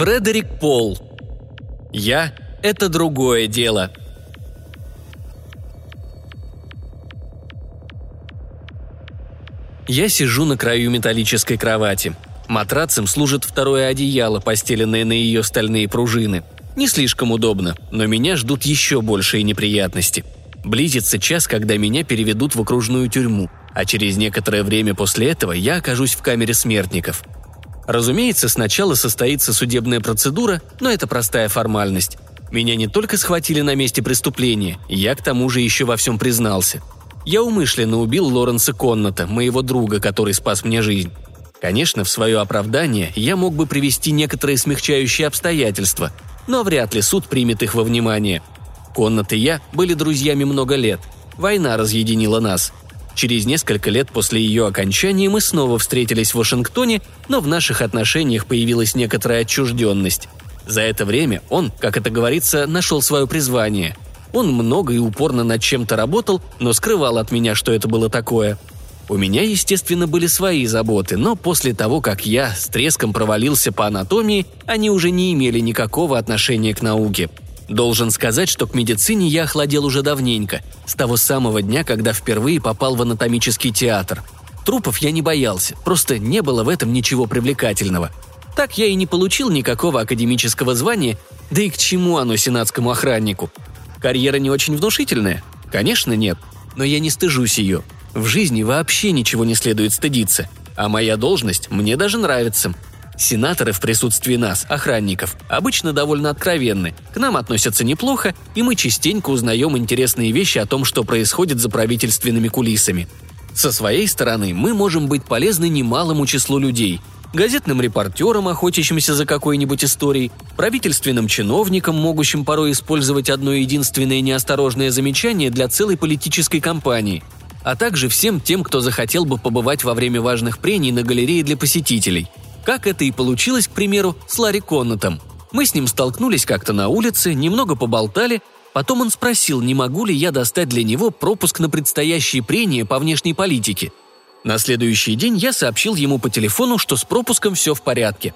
Фредерик Пол. Я – это другое дело. Я сижу на краю металлической кровати. Матрацем служит второе одеяло, постеленное на ее стальные пружины. Не слишком удобно, но меня ждут еще большие неприятности. Близится час, когда меня переведут в окружную тюрьму, а через некоторое время после этого я окажусь в камере смертников. Разумеется, сначала состоится судебная процедура, но это простая формальность. Меня не только схватили на месте преступления, я к тому же еще во всем признался. Я умышленно убил Лоренса Конната, моего друга, который спас мне жизнь. Конечно, в свое оправдание я мог бы привести некоторые смягчающие обстоятельства, но вряд ли суд примет их во внимание. Коннот и я были друзьями много лет. Война разъединила нас. Через несколько лет после ее окончания мы снова встретились в Вашингтоне, но в наших отношениях появилась некоторая отчужденность. За это время он, как это говорится, нашел свое призвание. Он много и упорно над чем-то работал, но скрывал от меня, что это было такое. У меня, естественно, были свои заботы, но после того, как я с треском провалился по анатомии, они уже не имели никакого отношения к науке. Должен сказать, что к медицине я охладел уже давненько, с того самого дня, когда впервые попал в анатомический театр. Трупов я не боялся, просто не было в этом ничего привлекательного. Так я и не получил никакого академического звания, да и к чему оно сенатскому охраннику? Карьера не очень внушительная? Конечно, нет. Но я не стыжусь ее. В жизни вообще ничего не следует стыдиться. А моя должность мне даже нравится. Сенаторы в присутствии нас, охранников, обычно довольно откровенны, к нам относятся неплохо, и мы частенько узнаем интересные вещи о том, что происходит за правительственными кулисами. Со своей стороны мы можем быть полезны немалому числу людей, газетным репортерам, охотящимся за какой-нибудь историей, правительственным чиновникам, могущим порой использовать одно единственное неосторожное замечание для целой политической кампании, а также всем тем, кто захотел бы побывать во время важных прений на галерее для посетителей – как это и получилось, к примеру, с Ларри Коннотом. Мы с ним столкнулись как-то на улице, немного поболтали, потом он спросил, не могу ли я достать для него пропуск на предстоящие прения по внешней политике. На следующий день я сообщил ему по телефону, что с пропуском все в порядке.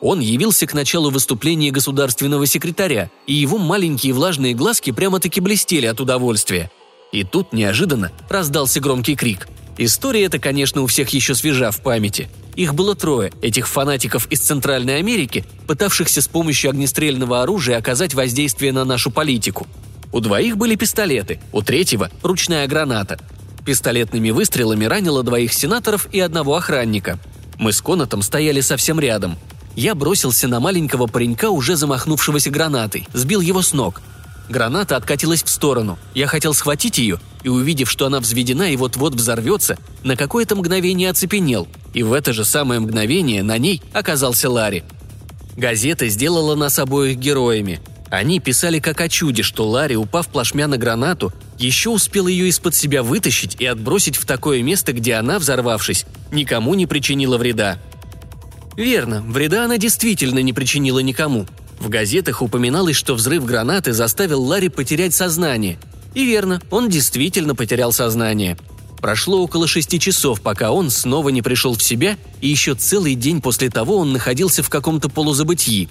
Он явился к началу выступления государственного секретаря, и его маленькие влажные глазки прямо-таки блестели от удовольствия. И тут неожиданно раздался громкий крик. История эта, конечно, у всех еще свежа в памяти – их было трое, этих фанатиков из Центральной Америки, пытавшихся с помощью огнестрельного оружия оказать воздействие на нашу политику. У двоих были пистолеты, у третьего – ручная граната. Пистолетными выстрелами ранило двоих сенаторов и одного охранника. Мы с Конотом стояли совсем рядом. Я бросился на маленького паренька, уже замахнувшегося гранатой, сбил его с ног – Граната откатилась в сторону. Я хотел схватить ее, и, увидев, что она взведена и вот-вот взорвется, на какое-то мгновение оцепенел, и в это же самое мгновение на ней оказался Ларри. Газета сделала нас обоих героями. Они писали как о чуде, что Ларри, упав плашмя на гранату, еще успел ее из-под себя вытащить и отбросить в такое место, где она, взорвавшись, никому не причинила вреда. Верно, вреда она действительно не причинила никому – в газетах упоминалось, что взрыв гранаты заставил Ларри потерять сознание. И верно, он действительно потерял сознание. Прошло около шести часов, пока он снова не пришел в себя, и еще целый день после того он находился в каком-то полузабытии.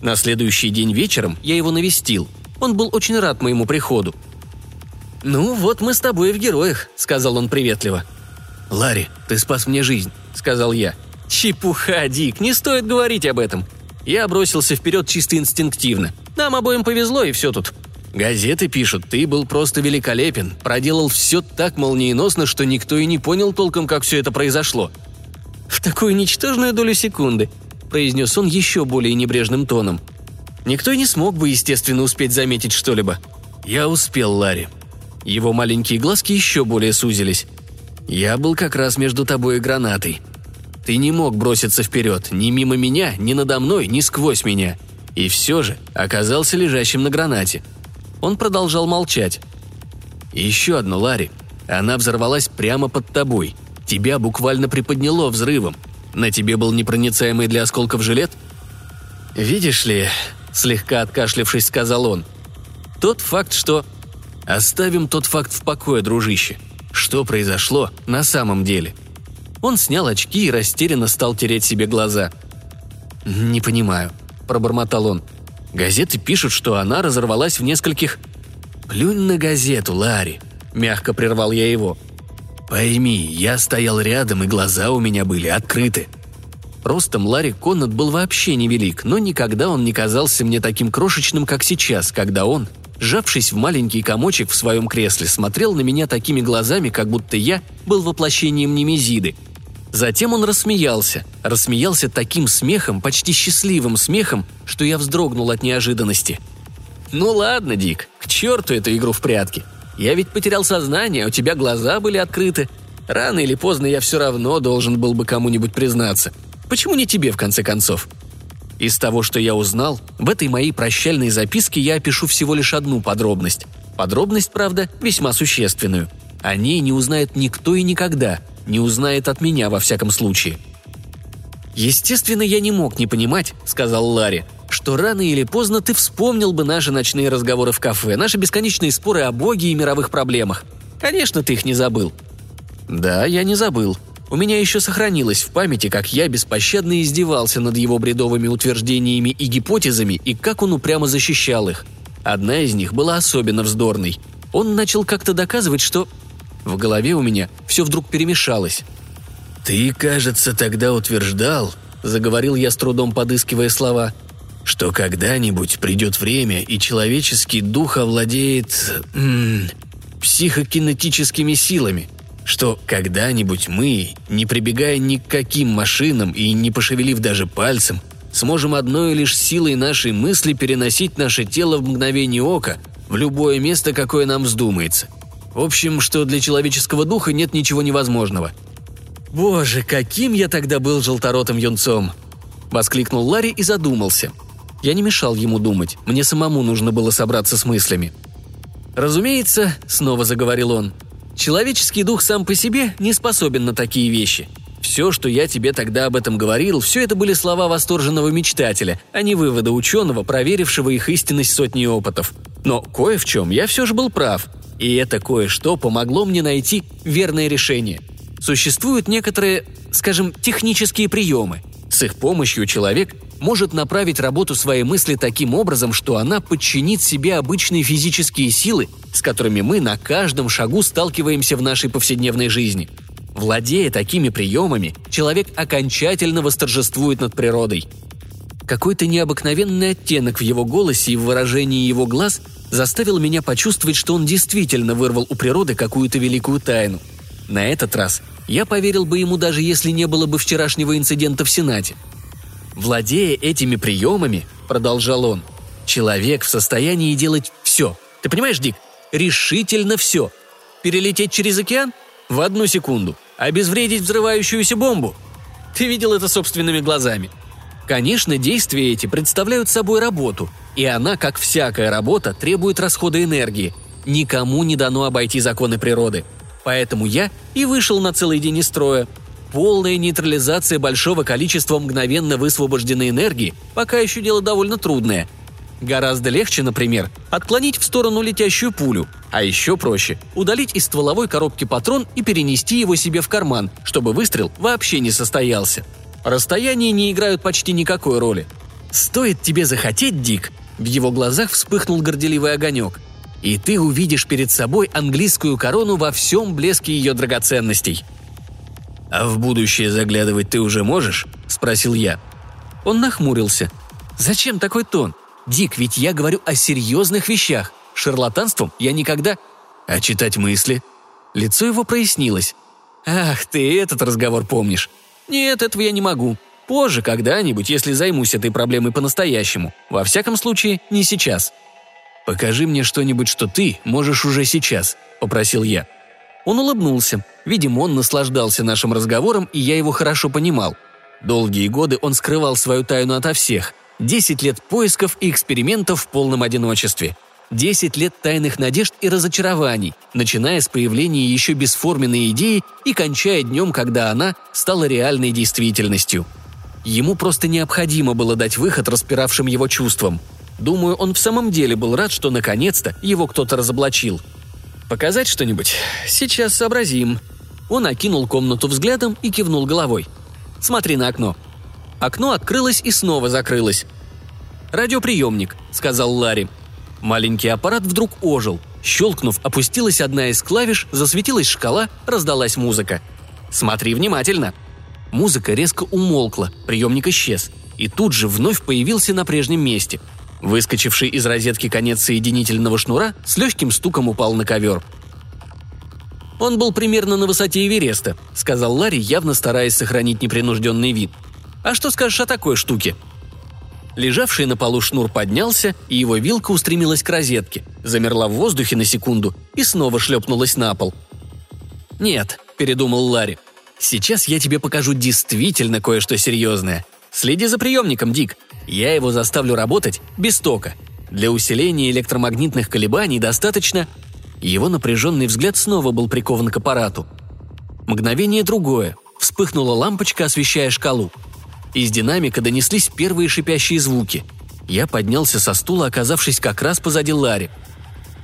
На следующий день вечером я его навестил. Он был очень рад моему приходу. «Ну, вот мы с тобой в героях», — сказал он приветливо. «Ларри, ты спас мне жизнь», — сказал я. «Чепуха, Дик, не стоит говорить об этом. Я бросился вперед чисто инстинктивно. Нам обоим повезло, и все тут. Газеты пишут, ты был просто великолепен, проделал все так молниеносно, что никто и не понял толком, как все это произошло. В такую ничтожную долю секунды, произнес он еще более небрежным тоном. Никто и не смог бы, естественно, успеть заметить что-либо. Я успел, Ларри. Его маленькие глазки еще более сузились. Я был как раз между тобой и гранатой. Ты не мог броситься вперед, ни мимо меня, ни надо мной, ни сквозь меня. И все же оказался лежащим на гранате. Он продолжал молчать. еще одно, Ларри. Она взорвалась прямо под тобой. Тебя буквально приподняло взрывом. На тебе был непроницаемый для осколков жилет? Видишь ли, слегка откашлявшись, сказал он. Тот факт, что... Оставим тот факт в покое, дружище. Что произошло на самом деле – он снял очки и растерянно стал тереть себе глаза. «Не понимаю». пробормотал он. «Газеты пишут, что она разорвалась в нескольких...» «Плюнь на газету, Ларри», — мягко прервал я его. «Пойми, я стоял рядом, и глаза у меня были открыты». Ростом Ларри Коннет был вообще невелик, но никогда он не казался мне таким крошечным, как сейчас, когда он, сжавшись в маленький комочек в своем кресле, смотрел на меня такими глазами, как будто я был воплощением Немезиды. Затем он рассмеялся. Рассмеялся таким смехом, почти счастливым смехом, что я вздрогнул от неожиданности. «Ну ладно, Дик, к черту эту игру в прятки. Я ведь потерял сознание, а у тебя глаза были открыты. Рано или поздно я все равно должен был бы кому-нибудь признаться. Почему не тебе, в конце концов?» Из того, что я узнал, в этой моей прощальной записке я опишу всего лишь одну подробность. Подробность, правда, весьма существенную. О ней не узнает никто и никогда, не узнает от меня во всяком случае. «Естественно, я не мог не понимать», — сказал Ларри, «что рано или поздно ты вспомнил бы наши ночные разговоры в кафе, наши бесконечные споры о Боге и мировых проблемах. Конечно, ты их не забыл». «Да, я не забыл», у меня еще сохранилось в памяти, как я беспощадно издевался над его бредовыми утверждениями и гипотезами, и как он упрямо защищал их. Одна из них была особенно вздорной. Он начал как-то доказывать, что... В голове у меня все вдруг перемешалось. «Ты, кажется, тогда утверждал», — заговорил я с трудом подыскивая слова, «что когда-нибудь придет время, и человеческий дух овладеет... М- психокинетическими силами что когда-нибудь мы, не прибегая ни к каким машинам и не пошевелив даже пальцем, сможем одной лишь силой нашей мысли переносить наше тело в мгновение ока в любое место, какое нам вздумается. В общем, что для человеческого духа нет ничего невозможного. «Боже, каким я тогда был желторотым юнцом!» – воскликнул Ларри и задумался. Я не мешал ему думать, мне самому нужно было собраться с мыслями. «Разумеется», – снова заговорил он, – Человеческий дух сам по себе не способен на такие вещи. Все, что я тебе тогда об этом говорил, все это были слова восторженного мечтателя, а не вывода ученого, проверившего их истинность сотни опытов. Но кое в чем я все же был прав. И это кое-что помогло мне найти верное решение. Существуют некоторые, скажем, технические приемы. С их помощью человек может направить работу своей мысли таким образом, что она подчинит себе обычные физические силы, с которыми мы на каждом шагу сталкиваемся в нашей повседневной жизни. Владея такими приемами, человек окончательно восторжествует над природой. Какой-то необыкновенный оттенок в его голосе и в выражении его глаз заставил меня почувствовать, что он действительно вырвал у природы какую-то великую тайну. На этот раз я поверил бы ему даже если не было бы вчерашнего инцидента в Сенате – Владея этими приемами, продолжал он, человек в состоянии делать все. Ты понимаешь, Дик? Решительно все. Перелететь через океан? В одну секунду. Обезвредить взрывающуюся бомбу? Ты видел это собственными глазами. Конечно, действия эти представляют собой работу, и она, как всякая работа, требует расхода энергии. Никому не дано обойти законы природы. Поэтому я и вышел на целый день из строя, Полная нейтрализация большого количества мгновенно высвобожденной энергии пока еще дело довольно трудное. Гораздо легче, например, отклонить в сторону летящую пулю, а еще проще – удалить из стволовой коробки патрон и перенести его себе в карман, чтобы выстрел вообще не состоялся. Расстояния не играют почти никакой роли. Стоит тебе захотеть, Дик, в его глазах вспыхнул горделивый огонек, и ты увидишь перед собой английскую корону во всем блеске ее драгоценностей – «А в будущее заглядывать ты уже можешь?» – спросил я. Он нахмурился. «Зачем такой тон? Дик, ведь я говорю о серьезных вещах. Шарлатанством я никогда...» «А читать мысли?» Лицо его прояснилось. «Ах, ты этот разговор помнишь. Нет, этого я не могу. Позже, когда-нибудь, если займусь этой проблемой по-настоящему. Во всяком случае, не сейчас». «Покажи мне что-нибудь, что ты можешь уже сейчас», — попросил я. Он улыбнулся. Видимо, он наслаждался нашим разговором, и я его хорошо понимал. Долгие годы он скрывал свою тайну ото всех. Десять лет поисков и экспериментов в полном одиночестве. Десять лет тайных надежд и разочарований, начиная с появления еще бесформенной идеи и кончая днем, когда она стала реальной действительностью. Ему просто необходимо было дать выход распиравшим его чувствам. Думаю, он в самом деле был рад, что наконец-то его кто-то разоблачил – «Показать что-нибудь? Сейчас сообразим». Он окинул комнату взглядом и кивнул головой. «Смотри на окно». Окно открылось и снова закрылось. радиоприемник», — сказал Ларри. Маленький аппарат вдруг ожил. Щелкнув, опустилась одна из клавиш, засветилась шкала, раздалась музыка. «Смотри внимательно!» Музыка резко умолкла, приемник исчез. И тут же вновь появился на прежнем месте. Выскочивший из розетки конец соединительного шнура с легким стуком упал на ковер. «Он был примерно на высоте Эвереста», — сказал Ларри, явно стараясь сохранить непринужденный вид. «А что скажешь о такой штуке?» Лежавший на полу шнур поднялся, и его вилка устремилась к розетке, замерла в воздухе на секунду и снова шлепнулась на пол. «Нет», — передумал Ларри, — «сейчас я тебе покажу действительно кое-что серьезное. Следи за приемником, Дик. Я его заставлю работать без тока. Для усиления электромагнитных колебаний достаточно...» Его напряженный взгляд снова был прикован к аппарату. Мгновение другое. Вспыхнула лампочка, освещая шкалу. Из динамика донеслись первые шипящие звуки. Я поднялся со стула, оказавшись как раз позади Ларри.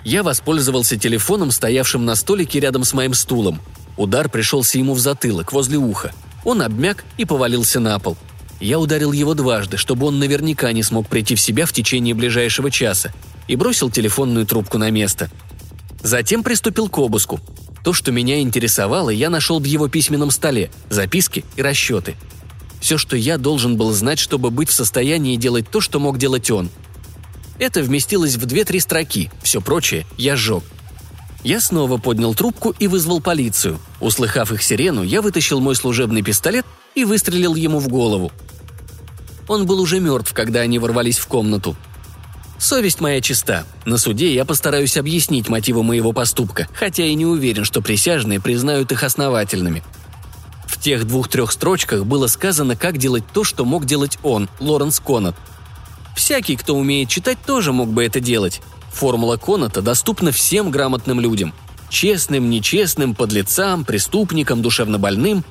Я воспользовался телефоном, стоявшим на столике рядом с моим стулом. Удар пришелся ему в затылок, возле уха. Он обмяк и повалился на пол. Я ударил его дважды, чтобы он наверняка не смог прийти в себя в течение ближайшего часа, и бросил телефонную трубку на место. Затем приступил к обыску. То, что меня интересовало, я нашел в его письменном столе, записки и расчеты – все, что я должен был знать, чтобы быть в состоянии делать то, что мог делать он. Это вместилось в две-три строки, все прочее я сжег. Я снова поднял трубку и вызвал полицию. Услыхав их сирену, я вытащил мой служебный пистолет и выстрелил ему в голову. Он был уже мертв, когда они ворвались в комнату. Совесть моя чиста. На суде я постараюсь объяснить мотивы моего поступка, хотя и не уверен, что присяжные признают их основательными – в тех двух-трех строчках было сказано, как делать то, что мог делать он, Лоренс Коннот. Всякий, кто умеет читать, тоже мог бы это делать. Формула Конната доступна всем грамотным людям. Честным, нечестным, подлецам, преступникам, душевнобольным.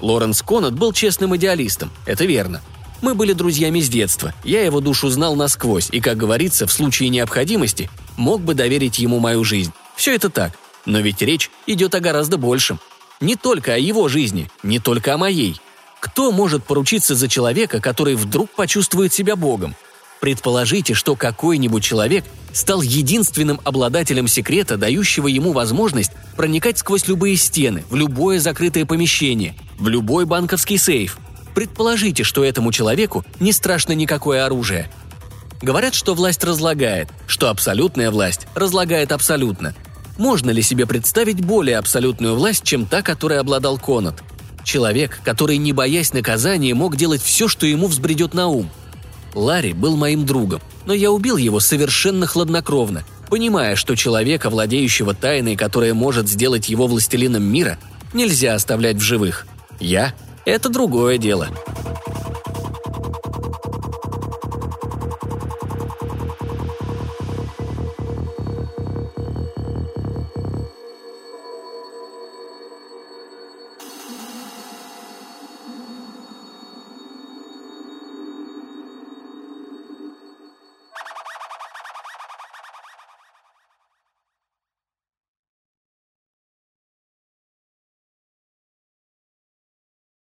Лоренс Коннот был честным идеалистом, это верно. Мы были друзьями с детства, я его душу знал насквозь и, как говорится, в случае необходимости мог бы доверить ему мою жизнь. Все это так, но ведь речь идет о гораздо большем. Не только о его жизни, не только о моей. Кто может поручиться за человека, который вдруг почувствует себя Богом? Предположите, что какой-нибудь человек стал единственным обладателем секрета, дающего ему возможность проникать сквозь любые стены, в любое закрытое помещение, в любой банковский сейф. Предположите, что этому человеку не страшно никакое оружие. Говорят, что власть разлагает, что абсолютная власть разлагает абсолютно – можно ли себе представить более абсолютную власть, чем та, которой обладал Конат? Человек, который, не боясь наказания, мог делать все, что ему взбредет на ум. Ларри был моим другом, но я убил его совершенно хладнокровно, понимая, что человека, владеющего тайной, которая может сделать его властелином мира, нельзя оставлять в живых. Я – это другое дело.